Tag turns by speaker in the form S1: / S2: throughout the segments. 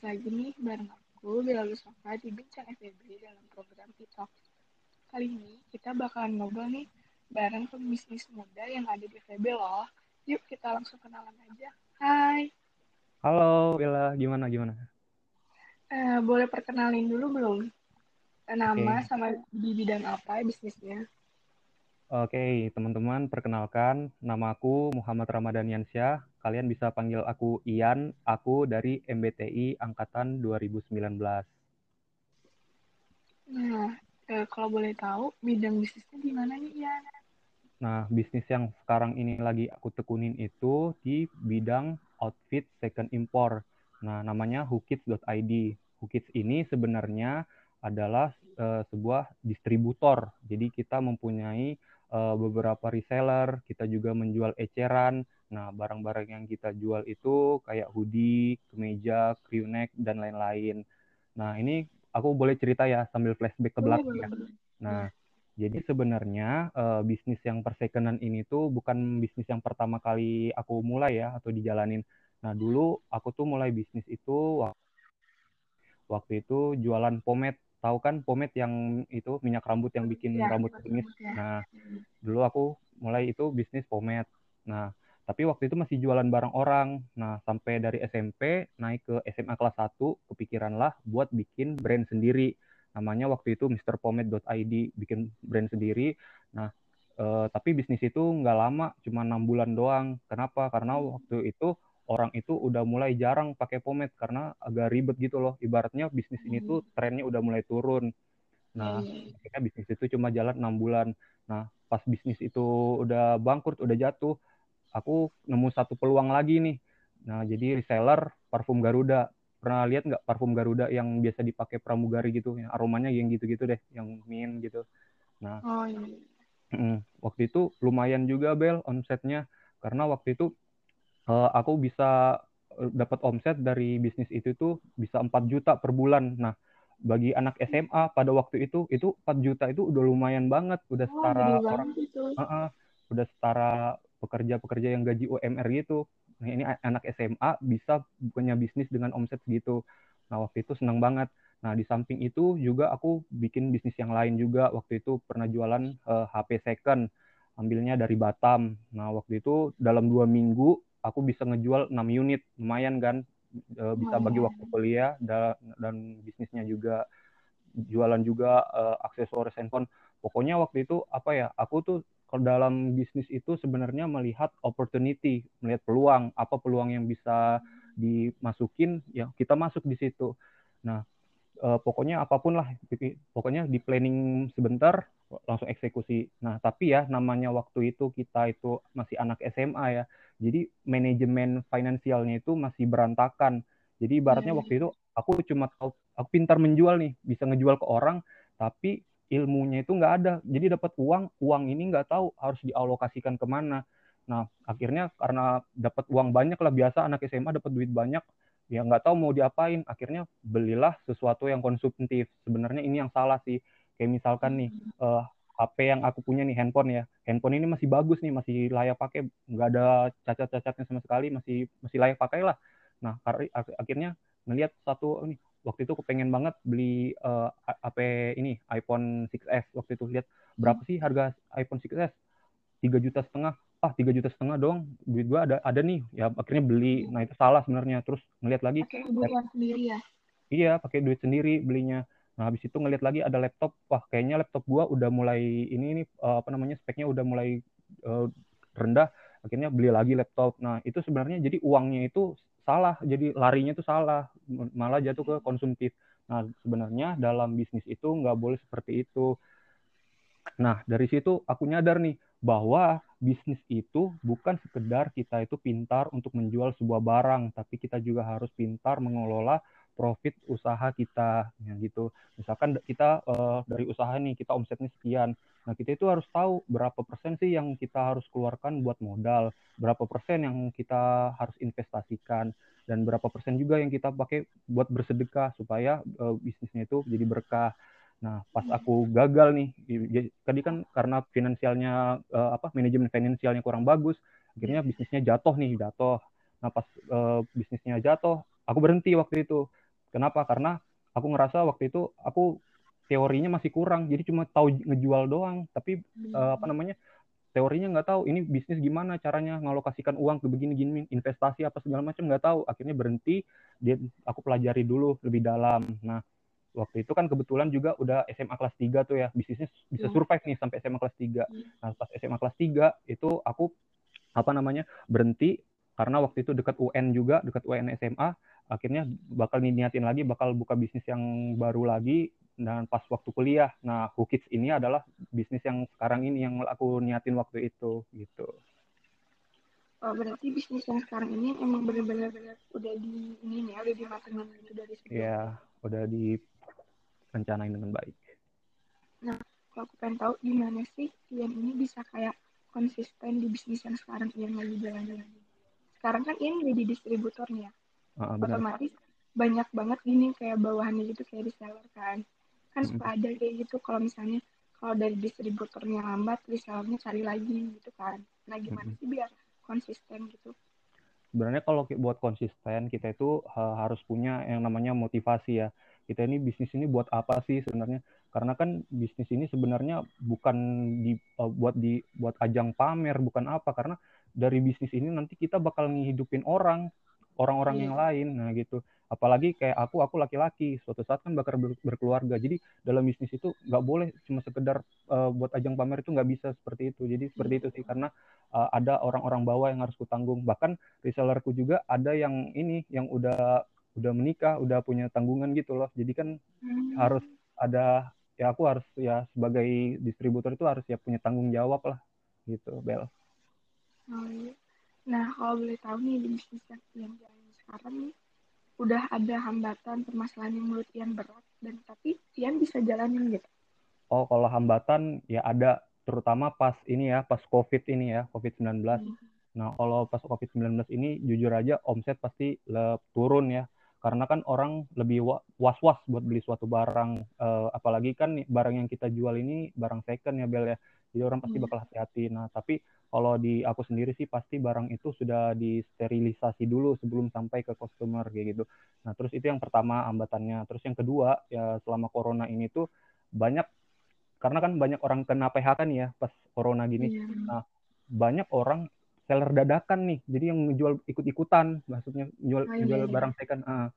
S1: balik lagi nih bareng aku, Bella Lusafa di Bincang FEB dalam program Pitok. Kali ini kita bakalan ngobrol nih bareng pebisnis muda yang ada di FEB loh. Yuk kita langsung kenalan aja. Hai.
S2: Halo Bella, gimana gimana?
S1: Uh, boleh perkenalin dulu belum? Nama okay. sama di bidang apa bisnisnya?
S2: Oke, okay, teman-teman, perkenalkan nama aku Muhammad Ramadan Yansyah Kalian bisa panggil aku Ian, aku dari MBTI angkatan 2019.
S1: Nah, eh, kalau boleh tahu bidang bisnisnya di mana nih Ian?
S2: Nah, bisnis yang sekarang ini lagi aku tekunin itu di bidang outfit second import. Nah, namanya hookits.id. Hookits ini sebenarnya adalah uh, sebuah distributor. Jadi kita mempunyai uh, beberapa reseller, kita juga menjual eceran, Nah, barang-barang yang kita jual itu kayak hoodie, kemeja, crew neck, dan lain-lain. Nah, ini aku boleh cerita ya sambil flashback ke belakang ya. Nah, jadi sebenarnya uh, bisnis yang persekonan ini tuh bukan bisnis yang pertama kali aku mulai ya atau dijalanin. Nah, dulu aku tuh mulai bisnis itu waktu itu jualan pomade. Tahu kan pomade yang itu minyak rambut yang bikin ya, rambut kumis. Ya. Nah, dulu aku mulai itu bisnis pomade. Nah, tapi waktu itu masih jualan barang orang. Nah, sampai dari SMP naik ke SMA kelas 1, kepikiranlah buat bikin brand sendiri. Namanya waktu itu mrpomade.id, bikin brand sendiri. Nah, eh, tapi bisnis itu nggak lama, cuma enam bulan doang. Kenapa? Karena waktu itu orang itu udah mulai jarang pakai pomade karena agak ribet gitu loh. Ibaratnya bisnis ini tuh hmm. trennya udah mulai turun. Nah, hmm. akhirnya bisnis itu cuma jalan enam bulan. Nah, pas bisnis itu udah bangkrut, udah jatuh, aku nemu satu peluang lagi nih. Nah, jadi reseller parfum Garuda. Pernah lihat nggak parfum Garuda yang biasa dipakai pramugari gitu, yang aromanya yang gitu-gitu deh, yang mint gitu. Nah, oh, iya. waktu itu lumayan juga bel omsetnya, karena waktu itu uh, aku bisa eh, dapat omset dari bisnis itu tuh bisa 4 juta per bulan. Nah, bagi anak SMA pada waktu itu itu 4 juta itu udah lumayan banget, udah oh, setara orang, uh -uh, udah setara pekerja-pekerja yang gaji UMR gitu. Nah, ini anak SMA bisa punya bisnis dengan omset segitu. Nah, waktu itu senang banget. Nah, di samping itu juga aku bikin bisnis yang lain juga. Waktu itu pernah jualan uh, eh, HP second, ambilnya dari Batam. Nah, waktu itu dalam dua minggu aku bisa ngejual 6 unit, lumayan kan? Uh, bisa bagi waktu kuliah dan, dan bisnisnya juga jualan juga uh, aksesoris handphone. Pokoknya waktu itu apa ya? Aku tuh kalau dalam bisnis itu sebenarnya melihat opportunity, melihat peluang, apa peluang yang bisa dimasukin, ya kita masuk di situ. Nah, eh, pokoknya apa pun lah, pokoknya di planning sebentar, langsung eksekusi. Nah, tapi ya namanya waktu itu kita itu masih anak SMA ya, jadi manajemen finansialnya itu masih berantakan. Jadi ibaratnya hmm. waktu itu aku cuma tahu, aku pintar menjual nih, bisa ngejual ke orang, tapi ilmunya itu nggak ada. Jadi dapat uang, uang ini nggak tahu harus dialokasikan ke mana. Nah, akhirnya karena dapat uang banyak lah biasa anak SMA dapat duit banyak, ya nggak tahu mau diapain. Akhirnya belilah sesuatu yang konsumtif. Sebenarnya ini yang salah sih. Kayak misalkan nih, uh, HP yang aku punya nih handphone ya, handphone ini masih bagus nih, masih layak pakai, nggak ada cacat-cacatnya sama sekali, masih masih layak pakai lah. Nah, akhirnya ngelihat satu ini waktu itu kepengen banget beli uh, eh, HP ini iPhone 6s waktu itu lihat berapa sih harga iPhone 6s tiga juta setengah. Ah tiga juta setengah dong. Duit gua ada ada nih. Ya akhirnya beli. Nah itu salah sebenarnya. Terus ngeliat lagi
S1: pakai duit sendiri ya?
S2: Iya pakai duit sendiri belinya. Nah habis itu ngeliat lagi ada laptop. Wah kayaknya laptop gua udah mulai ini ini uh, apa namanya speknya udah mulai uh, rendah. Akhirnya beli lagi laptop. Nah itu sebenarnya jadi uangnya itu salah. Jadi larinya itu salah. Malah jatuh ke konsumtif. Nah sebenarnya dalam bisnis itu nggak boleh seperti itu. Nah dari situ aku nyadar nih bahwa bisnis itu bukan sekedar kita itu pintar untuk menjual sebuah barang tapi kita juga harus pintar mengelola profit usaha kita ya gitu. Misalkan kita uh, dari usaha nih kita omsetnya sekian. Nah kita itu harus tahu berapa persen sih yang kita harus keluarkan buat modal berapa persen yang kita harus investasikan dan berapa persen juga yang kita pakai buat bersedekah supaya uh, bisnisnya itu jadi berkah. Nah, pas aku gagal nih, tadi kan karena finansialnya uh, apa manajemen finansialnya kurang bagus, akhirnya bisnisnya jatuh nih, jatuh. Nah, pas uh, bisnisnya jatuh, aku berhenti waktu itu Kenapa? Karena aku ngerasa waktu itu aku teorinya masih kurang, jadi cuma tahu ngejual doang, tapi hmm. uh, apa namanya teorinya nggak tahu ini bisnis gimana caranya ngalokasikan uang ke begini-gini investasi apa segala macam nggak tahu akhirnya berhenti dia aku pelajari dulu lebih dalam nah waktu itu kan kebetulan juga udah SMA kelas 3 tuh ya bisnisnya bisa hmm. survive nih sampai SMA kelas 3 hmm. nah pas SMA kelas 3 itu aku apa namanya berhenti karena waktu itu dekat UN juga dekat UN SMA akhirnya bakal niatin lagi bakal buka bisnis yang baru lagi dan pas waktu kuliah nah Hukits ini adalah bisnis yang sekarang ini yang aku niatin waktu itu gitu
S1: Oh, berarti bisnis yang sekarang ini emang benar-benar udah di ini nih, udah dimatengin gitu dari
S2: sebelum. Iya, udah direncanain dengan baik.
S1: Nah, kalau aku pengen tahu gimana sih Ian ini bisa kayak konsisten di bisnis yang sekarang Ian lagi jalan-jalan. Sekarang kan Ian jadi distributornya. Uh, Otomatis banyak banget gini kayak bawahannya gitu kayak reseller kan. Kan suka hmm. ada kayak gitu kalau misalnya kalau dari distributornya lambat, resellernya cari lagi gitu kan. Nah, gimana hmm. sih biar konsisten gitu
S2: sebenarnya kalau buat konsisten kita itu harus punya yang namanya motivasi ya kita ini bisnis ini buat apa sih sebenarnya karena kan bisnis ini sebenarnya bukan di uh, buat di buat ajang pamer bukan apa karena dari bisnis ini nanti kita bakal ngehidupin orang orang-orang yeah. yang lain nah gitu apalagi kayak aku aku laki-laki suatu saat kan bakal ber berkeluarga jadi dalam bisnis itu nggak boleh cuma sekedar uh, buat ajang pamer itu nggak bisa seperti itu jadi seperti itu sih karena uh, ada orang-orang bawah yang harus kutanggung bahkan resellerku juga ada yang ini yang udah udah menikah udah punya tanggungan gitu loh jadi kan hmm. harus ada ya aku harus ya sebagai distributor itu harus ya punya tanggung jawab lah gitu Bel.
S1: Oh, iya. Nah kalau boleh tahu nih di bisnis yang jalan sekarang nih udah ada hambatan permasalahan yang menurut Ian berat dan tapi Ian bisa jalanin gitu?
S2: Oh, kalau hambatan ya ada terutama pas ini ya, pas COVID ini ya, COVID-19. Hmm. Nah, kalau pas COVID-19 ini jujur aja omset pasti le turun ya. Karena kan orang lebih was-was buat beli suatu barang uh, apalagi kan barang yang kita jual ini barang second ya Bel ya. Jadi orang pasti hmm. bakal hati-hati. Nah, tapi kalau di aku sendiri sih pasti barang itu sudah disterilisasi dulu sebelum sampai ke customer kayak gitu. Nah, terus itu yang pertama hambatannya. Terus yang kedua ya selama corona ini tuh banyak karena kan banyak orang kena PHK nih ya pas corona gini. Yeah. Nah, banyak orang seller dadakan nih. Jadi yang menjual ikut-ikutan, maksudnya jual oh, iya, jual iya. barang second. Uh.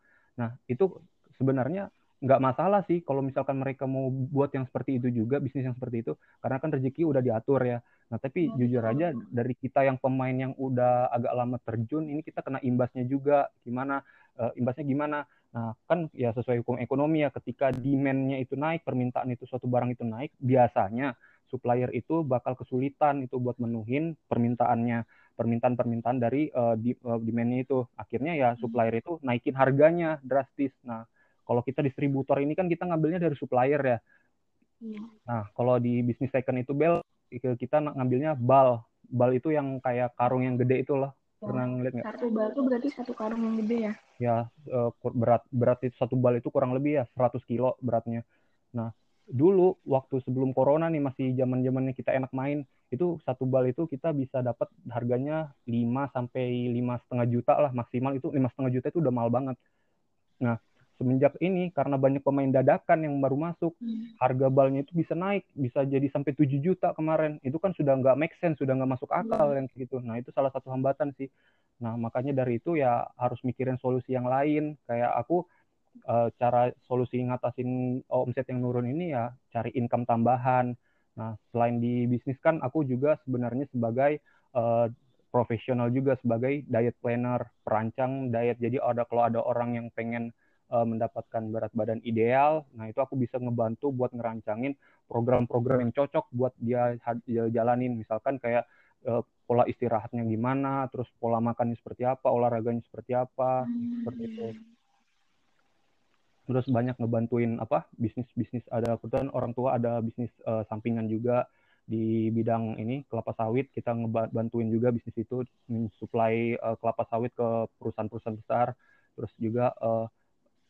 S2: Nah, itu sebenarnya nggak masalah sih kalau misalkan mereka mau buat yang seperti itu juga bisnis yang seperti itu karena kan rezeki udah diatur ya. Nah tapi oh, jujur aja dari kita yang pemain yang udah agak lama terjun ini kita kena imbasnya juga. Gimana uh, imbasnya gimana? Nah kan ya sesuai hukum ekonomi ya ketika demandnya itu naik permintaan itu suatu barang itu naik biasanya supplier itu bakal kesulitan itu buat menuhin permintaannya permintaan-permintaan dari uh, di, uh, demandnya itu. Akhirnya ya hmm. supplier itu naikin harganya drastis. Nah kalau kita distributor ini kan kita ngambilnya dari supplier ya. Iya. Nah, kalau di bisnis second itu bel kita ngambilnya bal. Bal itu yang kayak karung yang gede itu loh.
S1: Oh, Pernah ngeliat nggak? Satu bal itu berarti satu karung yang gede ya?
S2: Ya, eh, berat berat itu satu bal itu kurang lebih ya 100 kilo beratnya. Nah, dulu waktu sebelum corona nih masih zaman zamannya kita enak main itu satu bal itu kita bisa dapat harganya 5 sampai lima setengah juta lah maksimal itu lima setengah juta itu udah mahal banget. Nah, semenjak ini karena banyak pemain dadakan yang baru masuk hmm. harga balnya itu bisa naik bisa jadi sampai 7 juta kemarin. Itu kan sudah nggak make sense sudah nggak masuk akal hmm. yang gitu. Nah itu salah satu hambatan sih. Nah makanya dari itu ya harus mikirin solusi yang lain. Kayak aku e, cara solusi ngatasin omset yang nurun ini ya cari income tambahan. Nah selain di bisnis kan aku juga sebenarnya sebagai e, profesional juga sebagai diet planner perancang diet. Jadi ada kalau ada orang yang pengen uh, mendapatkan berat badan ideal. Nah, itu aku bisa ngebantu buat ngerancangin program-program yang cocok buat dia jalanin. Misalkan kayak uh, pola istirahatnya gimana, terus pola makannya seperti apa, olahraganya seperti apa, hmm. seperti itu. Terus banyak ngebantuin apa bisnis-bisnis ada kebetulan orang tua ada bisnis uh, sampingan juga di bidang ini kelapa sawit kita ngebantuin juga bisnis itu mensuplai uh, kelapa sawit ke perusahaan-perusahaan besar terus juga uh,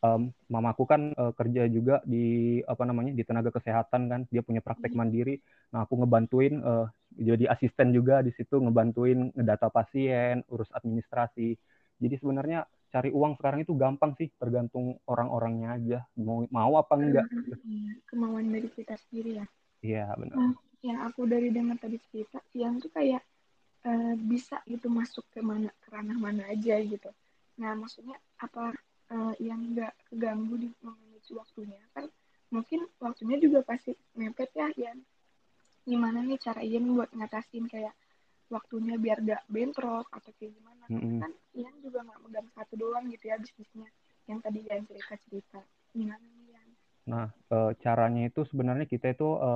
S2: um, mamaku kan uh, kerja juga di apa namanya di tenaga kesehatan kan dia punya praktek hmm. mandiri nah aku ngebantuin uh, jadi asisten juga di situ ngebantuin ngedata pasien urus administrasi jadi sebenarnya cari uang sekarang itu gampang sih, tergantung orang-orangnya aja mau mau apa enggak.
S1: Hmm, kemauan dari kita sendiri ya.
S2: Iya benar.
S1: Nah, yang aku dari dengar tadi cerita, yang tuh kayak uh, bisa gitu masuk ke mana ke ranah mana aja gitu. Nah maksudnya apa uh, yang nggak keganggu di manage waktunya. Kan mungkin waktunya juga pasti mepet ya yang gimana nih cara Ian buat ngatasin kayak waktunya biar gak bentrok atau kayak gimana? Mm -hmm. kan Ian juga nggak megang satu doang gitu ya bisnisnya. Yang tadi Ian cerita cerita. Gimana nih Ian?
S2: Nah e, caranya itu sebenarnya kita itu e,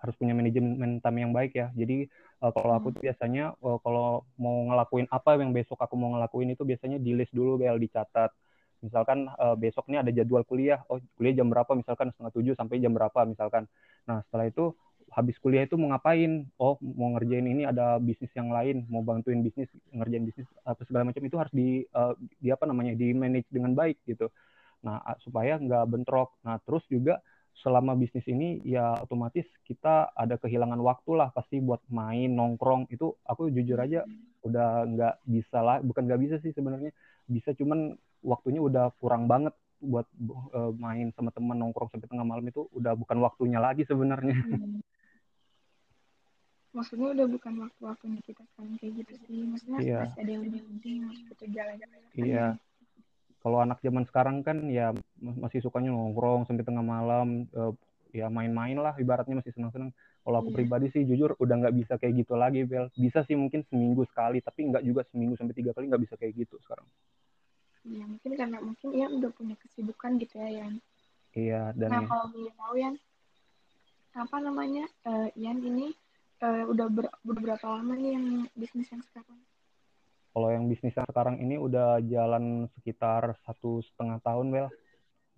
S2: harus punya manajemen time yang baik ya. Jadi e, kalau aku tuh biasanya e, kalau mau ngelakuin apa yang besok aku mau ngelakuin itu biasanya di list dulu bel dicatat misalkan uh, besok ini ada jadwal kuliah oh kuliah jam berapa? Misalkan setengah tujuh sampai jam berapa misalkan. Nah setelah itu habis kuliah itu mau ngapain? Oh mau ngerjain ini ada bisnis yang lain mau bantuin bisnis ngerjain bisnis apa segala macam itu harus di uh, di apa namanya di manage dengan baik gitu. Nah supaya nggak bentrok. Nah terus juga selama bisnis ini ya otomatis kita ada kehilangan waktu lah pasti buat main nongkrong. Itu aku jujur aja udah nggak bisa lah bukan nggak bisa sih sebenarnya. Bisa cuman waktunya udah kurang banget buat uh, main sama teman nongkrong sampai tengah malam itu udah bukan waktunya lagi sebenarnya. Hmm.
S1: Maksudnya udah bukan waktu-waktunya kita sekarang kayak gitu sih. Maksudnya iya. masih ada yang lebih penting harus kita jalan-jalan.
S2: Iya. Kalau anak zaman sekarang kan ya masih sukanya nongkrong sampai tengah malam, uh, ya main-main lah ibaratnya masih senang-senang. Kalau aku iya. pribadi sih jujur udah nggak bisa kayak gitu lagi, Bel. Bisa sih mungkin seminggu sekali, tapi nggak juga seminggu sampai tiga kali nggak bisa kayak gitu sekarang.
S1: Iya, mungkin karena mungkin Ian udah punya kesibukan gitu ya, Yan.
S2: Iya, dan
S1: Nah, ya. kalau boleh tahu, Yan, apa namanya, uh, Yan ini uh, udah, ber, berapa lama nih yang bisnis yang sekarang?
S2: Kalau yang bisnis yang sekarang ini udah jalan sekitar satu setengah tahun, Bel.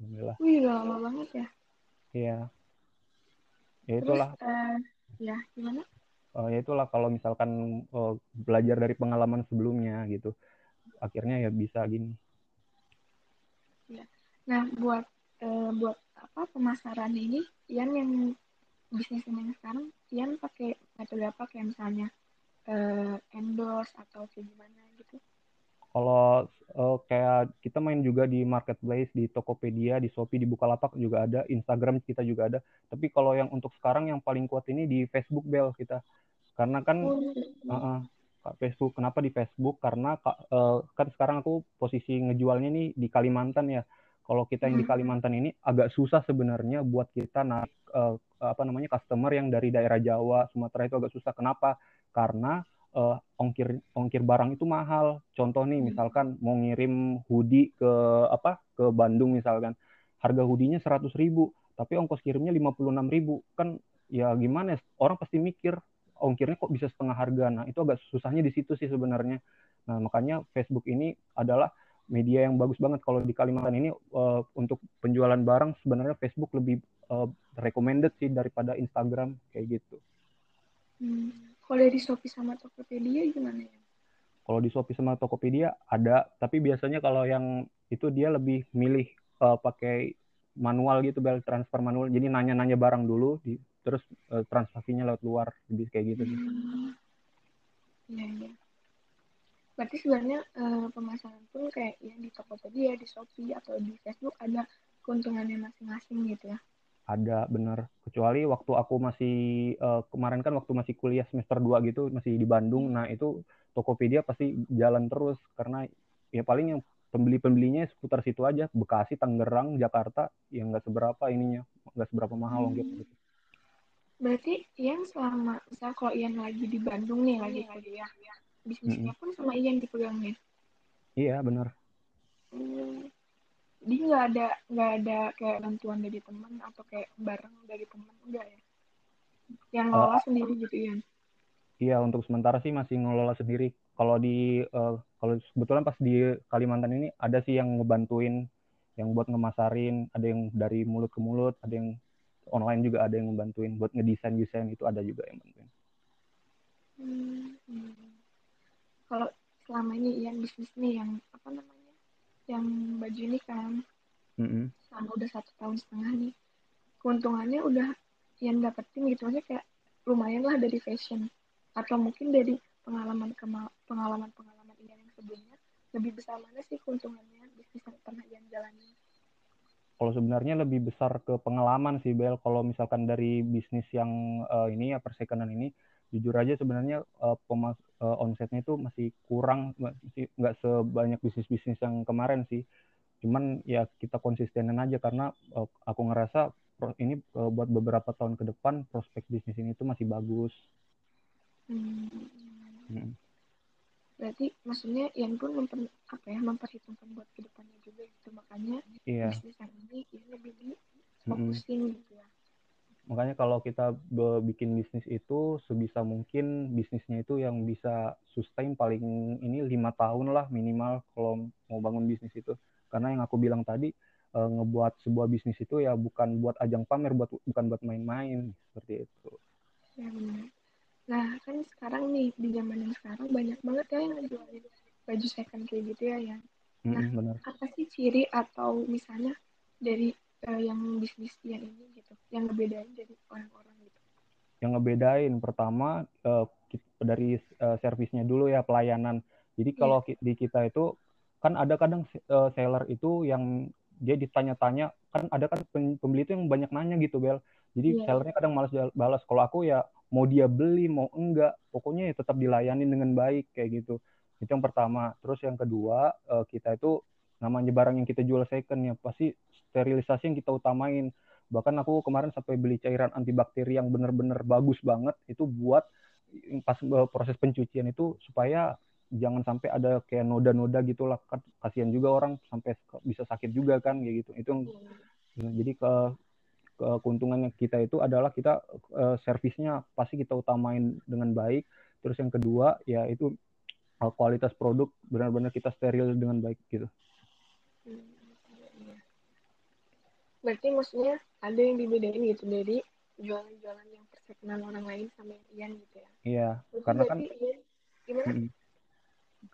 S1: Alhamdulillah. Wih, udah lama banget ya.
S2: Iya. Ya itulah.
S1: Terus, uh, ya, gimana?
S2: Uh, ya itulah kalau misalkan uh, belajar dari pengalaman sebelumnya gitu. Akhirnya ya bisa gini.
S1: Ya. Nah, buat uh, buat apa pemasaran ini, Ian yang bisnis yang sekarang, Ian pakai metode apa kayak misalnya uh, endorse atau kayak gimana gitu?
S2: Kalau uh, kayak kita main juga di marketplace, di Tokopedia, di Shopee, di Bukalapak juga ada, Instagram kita juga ada. Tapi kalau yang untuk sekarang yang paling kuat ini di Facebook Bel kita, karena kan oh, uh -uh, Facebook. Kenapa di Facebook? Karena uh, kan sekarang aku posisi ngejualnya nih di Kalimantan ya. Kalau kita yang di hmm. Kalimantan ini agak susah sebenarnya buat kita naik uh, apa namanya customer yang dari daerah Jawa, Sumatera itu agak susah. Kenapa? Karena uh, ongkir ongkir barang itu mahal. Contoh nih, hmm. misalkan mau ngirim hoodie ke apa ke Bandung misalkan, harga hoodie-nya seratus ribu, tapi ongkos kirimnya lima puluh enam ribu. Kan ya gimana? Orang pasti mikir ongkirnya kok bisa setengah harga. Nah, itu agak susahnya di situ sih sebenarnya. Nah, makanya Facebook ini adalah media yang bagus banget kalau di Kalimantan ini uh, untuk penjualan barang sebenarnya Facebook lebih uh, recommended sih daripada Instagram kayak gitu.
S1: Hmm. Kalau dari Shopee sama Tokopedia gimana ya?
S2: Kalau di Shopee sama Tokopedia ada, tapi biasanya kalau yang itu dia lebih milih uh, pakai manual gitu, bel transfer manual. Jadi nanya-nanya barang dulu, di, terus uh, transaksinya lewat luar lebih kayak gitu
S1: hmm. iya iya. Berarti sebenarnya uh, pemasaran pun kayak yang di Tokopedia di Shopee atau di Facebook ada keuntungannya masing-masing gitu ya?
S2: Ada bener. Kecuali waktu aku masih uh, kemarin kan waktu masih kuliah semester 2 gitu masih di Bandung. Nah itu Tokopedia pasti jalan terus karena ya paling yang pembeli-pembelinya seputar situ aja. Bekasi Tangerang Jakarta yang nggak seberapa ininya nggak seberapa mahal hmm. gitu
S1: Berarti Ian selama, misal kalau Ian lagi di Bandung nih, lagi kuliah, bisnisnya pun sama Ian dipegangnya?
S2: Iya, benar.
S1: Hmm. Dia nggak ada nggak ada kayak bantuan dari teman atau kayak bareng dari teman enggak ya? Yang ngelola uh, sendiri gitu Ian?
S2: Iya, untuk sementara sih masih ngelola sendiri. Kalau di uh, kalau kebetulan pas di Kalimantan ini ada sih yang ngebantuin yang buat ngemasarin, ada yang dari mulut ke mulut, ada yang online juga ada yang membantuin buat ngedesain desain itu ada juga yang bantuin.
S1: Hmm, hmm. Kalau selama ini yang bisnis nih yang apa namanya yang baju ini kan mm-hmm. selama udah satu tahun setengah nih keuntungannya udah yang dapetin gitu aja kayak lumayan lah dari fashion atau mungkin dari pengalaman pengalaman pengalaman yang sebelumnya lebih besar mana sih keuntungannya bisnis yang pernah Ian jalani?
S2: Kalau sebenarnya lebih besar ke pengalaman sih Bel. Kalau misalkan dari bisnis yang uh, ini ya persekonan ini, jujur aja sebenarnya uh, pemas uh, omsetnya itu masih kurang, masih nggak sebanyak bisnis-bisnis yang kemarin sih. Cuman ya kita konsistenin aja karena uh, aku ngerasa ini uh, buat beberapa tahun ke depan prospek bisnis ini tuh masih bagus.
S1: Hmm. Hmm berarti maksudnya Ian pun memper, apa ya memperhitungkan buat ke depannya juga gitu. Makanya iya. bisnis yang ini Ian lebih di fokusin mm-hmm. gitu ya.
S2: Makanya kalau kita bikin bisnis itu sebisa mungkin bisnisnya itu yang bisa sustain paling ini lima tahun lah minimal kalau mau bangun bisnis itu. Karena yang aku bilang tadi e, ngebuat sebuah bisnis itu ya bukan buat ajang pamer buat bukan buat main-main seperti itu.
S1: Ya benar Nah, kan sekarang nih, di zaman yang sekarang banyak banget ya yang jualin baju second kayak gitu ya, ya. Nah, mm, benar. apa sih ciri atau misalnya dari uh, yang bisnis yang ini gitu, yang ngebedain dari orang-orang gitu?
S2: Yang ngebedain pertama uh, dari uh, servisnya dulu ya pelayanan. Jadi iya. kalau yeah. di kita itu kan ada kadang uh, seller itu yang dia ditanya-tanya kan ada kan pembeli itu yang banyak nanya gitu bel jadi yeah. sellernya kadang malas balas kalau aku ya mau dia beli mau enggak pokoknya ya tetap dilayani dengan baik kayak gitu. Itu yang pertama. Terus yang kedua uh, kita itu namanya barang yang kita jual second ya pasti sterilisasi yang kita utamain. Bahkan aku kemarin sampai beli cairan antibakteri yang benar-benar bagus banget itu buat pas uh, proses pencucian itu supaya jangan sampai ada kayak noda-noda gitu lah kan kasihan juga orang sampai bisa sakit juga kan kayak gitu. Itu iya. jadi ke keuntungannya kita itu adalah kita uh, servisnya pasti kita utamain dengan baik. Terus yang kedua ya itu uh, kualitas produk benar-benar kita steril dengan baik gitu.
S1: Berarti maksudnya ada yang dibedain gitu dari jualan-jualan yang persenan orang lain sama yang Ian gitu ya?
S2: Iya, karena kan Ian, gimana?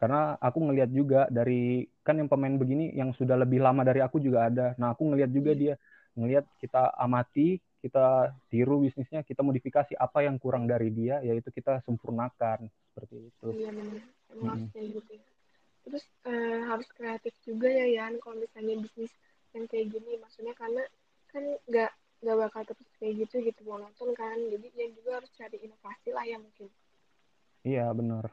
S2: karena aku ngelihat juga dari kan yang pemain begini yang sudah lebih lama dari aku juga ada. Nah aku ngelihat juga hmm. dia ngelihat kita amati kita tiru bisnisnya kita modifikasi apa yang kurang dari dia yaitu kita sempurnakan seperti itu.
S1: Iya benar. Hmm. gitu ya terus uh, harus kreatif juga ya Yan kalau misalnya bisnis yang kayak gini. Maksudnya karena kan nggak nggak bakal terus kayak gitu gitu monoton kan. Jadi yang juga harus cari inovasi lah ya mungkin.
S2: Iya benar.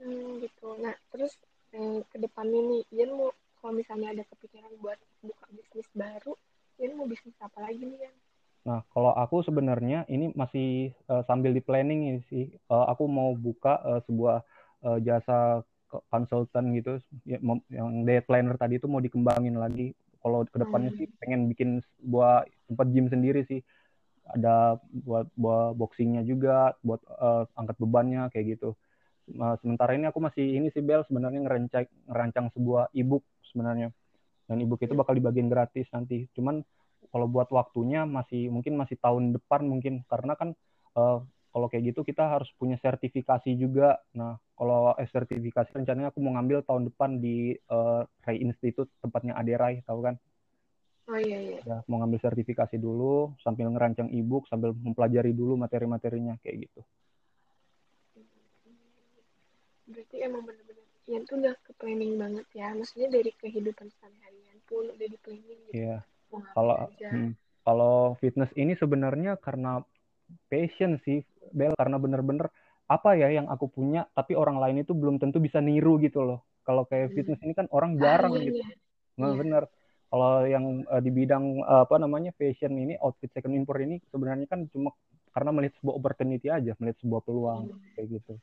S1: Hmm, gitu. Nah terus eh, ke depannya nih Ian mau kalau misalnya ada kepikiran buat buka bisnis baru ini mau bisnis apa lagi nih kan
S2: Nah, kalau aku sebenarnya ini masih uh, sambil di planning ini sih. Uh, aku mau buka uh, sebuah uh, jasa konsultan gitu ya, yang day planner tadi itu mau dikembangin lagi. Kalau ke depannya hmm. sih pengen bikin sebuah tempat gym sendiri sih. Ada buat buat boxingnya juga, buat uh, angkat bebannya kayak gitu. Nah, sementara ini aku masih ini sih Bel sebenarnya ngerancang ngerancang sebuah ebook sebenarnya. Dan ebook itu bakal dibagiin gratis nanti. Cuman kalau buat waktunya masih mungkin masih tahun depan mungkin. Karena kan uh, kalau kayak gitu kita harus punya sertifikasi juga. Nah kalau eh, sertifikasi rencananya aku mau ngambil tahun depan di uh, Ray Institute tempatnya Aderai tahu kan?
S1: Oh iya iya.
S2: Ya, mau ngambil sertifikasi dulu sambil ngerancang ebook sambil mempelajari dulu materi-materinya kayak gitu.
S1: Berarti emang benar Ian tuh udah ke planning banget ya maksudnya dari kehidupan sehari-harian pun udah di planning gitu
S2: yeah. kalau hmm, kalau fitness ini sebenarnya karena passion sih Bel karena bener-bener apa ya yang aku punya tapi orang lain itu belum tentu bisa niru gitu loh kalau kayak hmm. fitness ini kan orang jarang ah, iya, gitu iya. nah iya. bener kalau yang uh, di bidang uh, apa namanya fashion ini outfit second import ini sebenarnya kan cuma karena melihat sebuah opportunity aja melihat sebuah peluang hmm. kayak gitu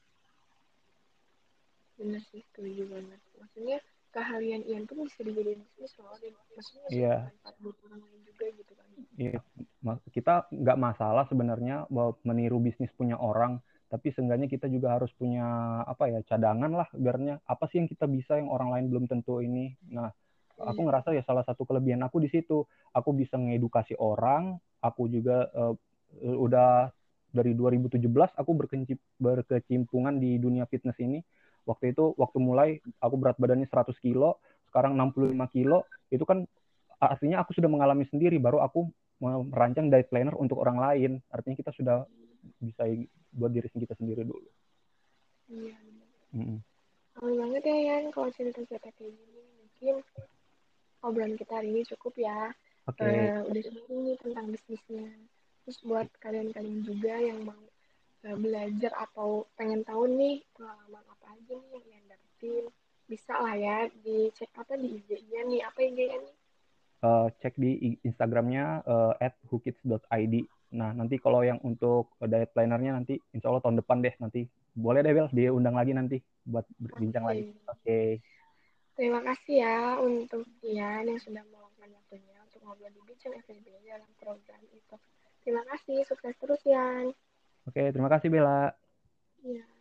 S1: benar sih setuju banget maksudnya keahlian Ian pun bisa dijadiin bisnis loh dan maksudnya
S2: yeah. buat orang lain juga gitu kan iya yeah. kita nggak masalah sebenarnya bahwa meniru bisnis punya orang tapi seenggaknya kita juga harus punya apa ya cadangan lah biarnya apa sih yang kita bisa yang orang lain belum tentu ini nah aku iya. ngerasa ya salah satu kelebihan aku di situ aku bisa ngedukasi orang aku juga uh, udah dari 2017 aku berkecimpungan di dunia fitness ini waktu itu waktu mulai aku berat badannya 100 kilo sekarang 65 kilo itu kan artinya aku sudah mengalami sendiri baru aku merancang diet planner untuk orang lain artinya kita sudah bisa buat diri kita sendiri dulu
S1: iya mm -hmm. Amin banget ya Yan kalau cerita-cerita kayak gini. Mungkin obrolan kita hari ini cukup ya.
S2: Oke.
S1: Uh, udah cukup nih tentang bisnisnya. Terus buat kalian-kalian juga yang mau uh, belajar atau pengen tahu nih pengalaman apa aja nih yang Yan dapetin, bisa lah ya dicek apa di IG-nya nih. Apa IG-nya nih?
S2: Uh, cek di Instagramnya uh, at whokids.id. Nah, nanti kalau yang untuk diet plannernya nanti insya Allah tahun depan deh nanti. Boleh deh, Bel, diundang lagi nanti buat berbincang okay. lagi. Oke. Okay.
S1: Terima kasih ya untuk Ian yang sudah meluangkan waktunya untuk ngobrol di Bincang FEB dalam program itu. Terima kasih, sukses terus Ian.
S2: Oke, terima kasih Bella.
S1: Iya. Yeah.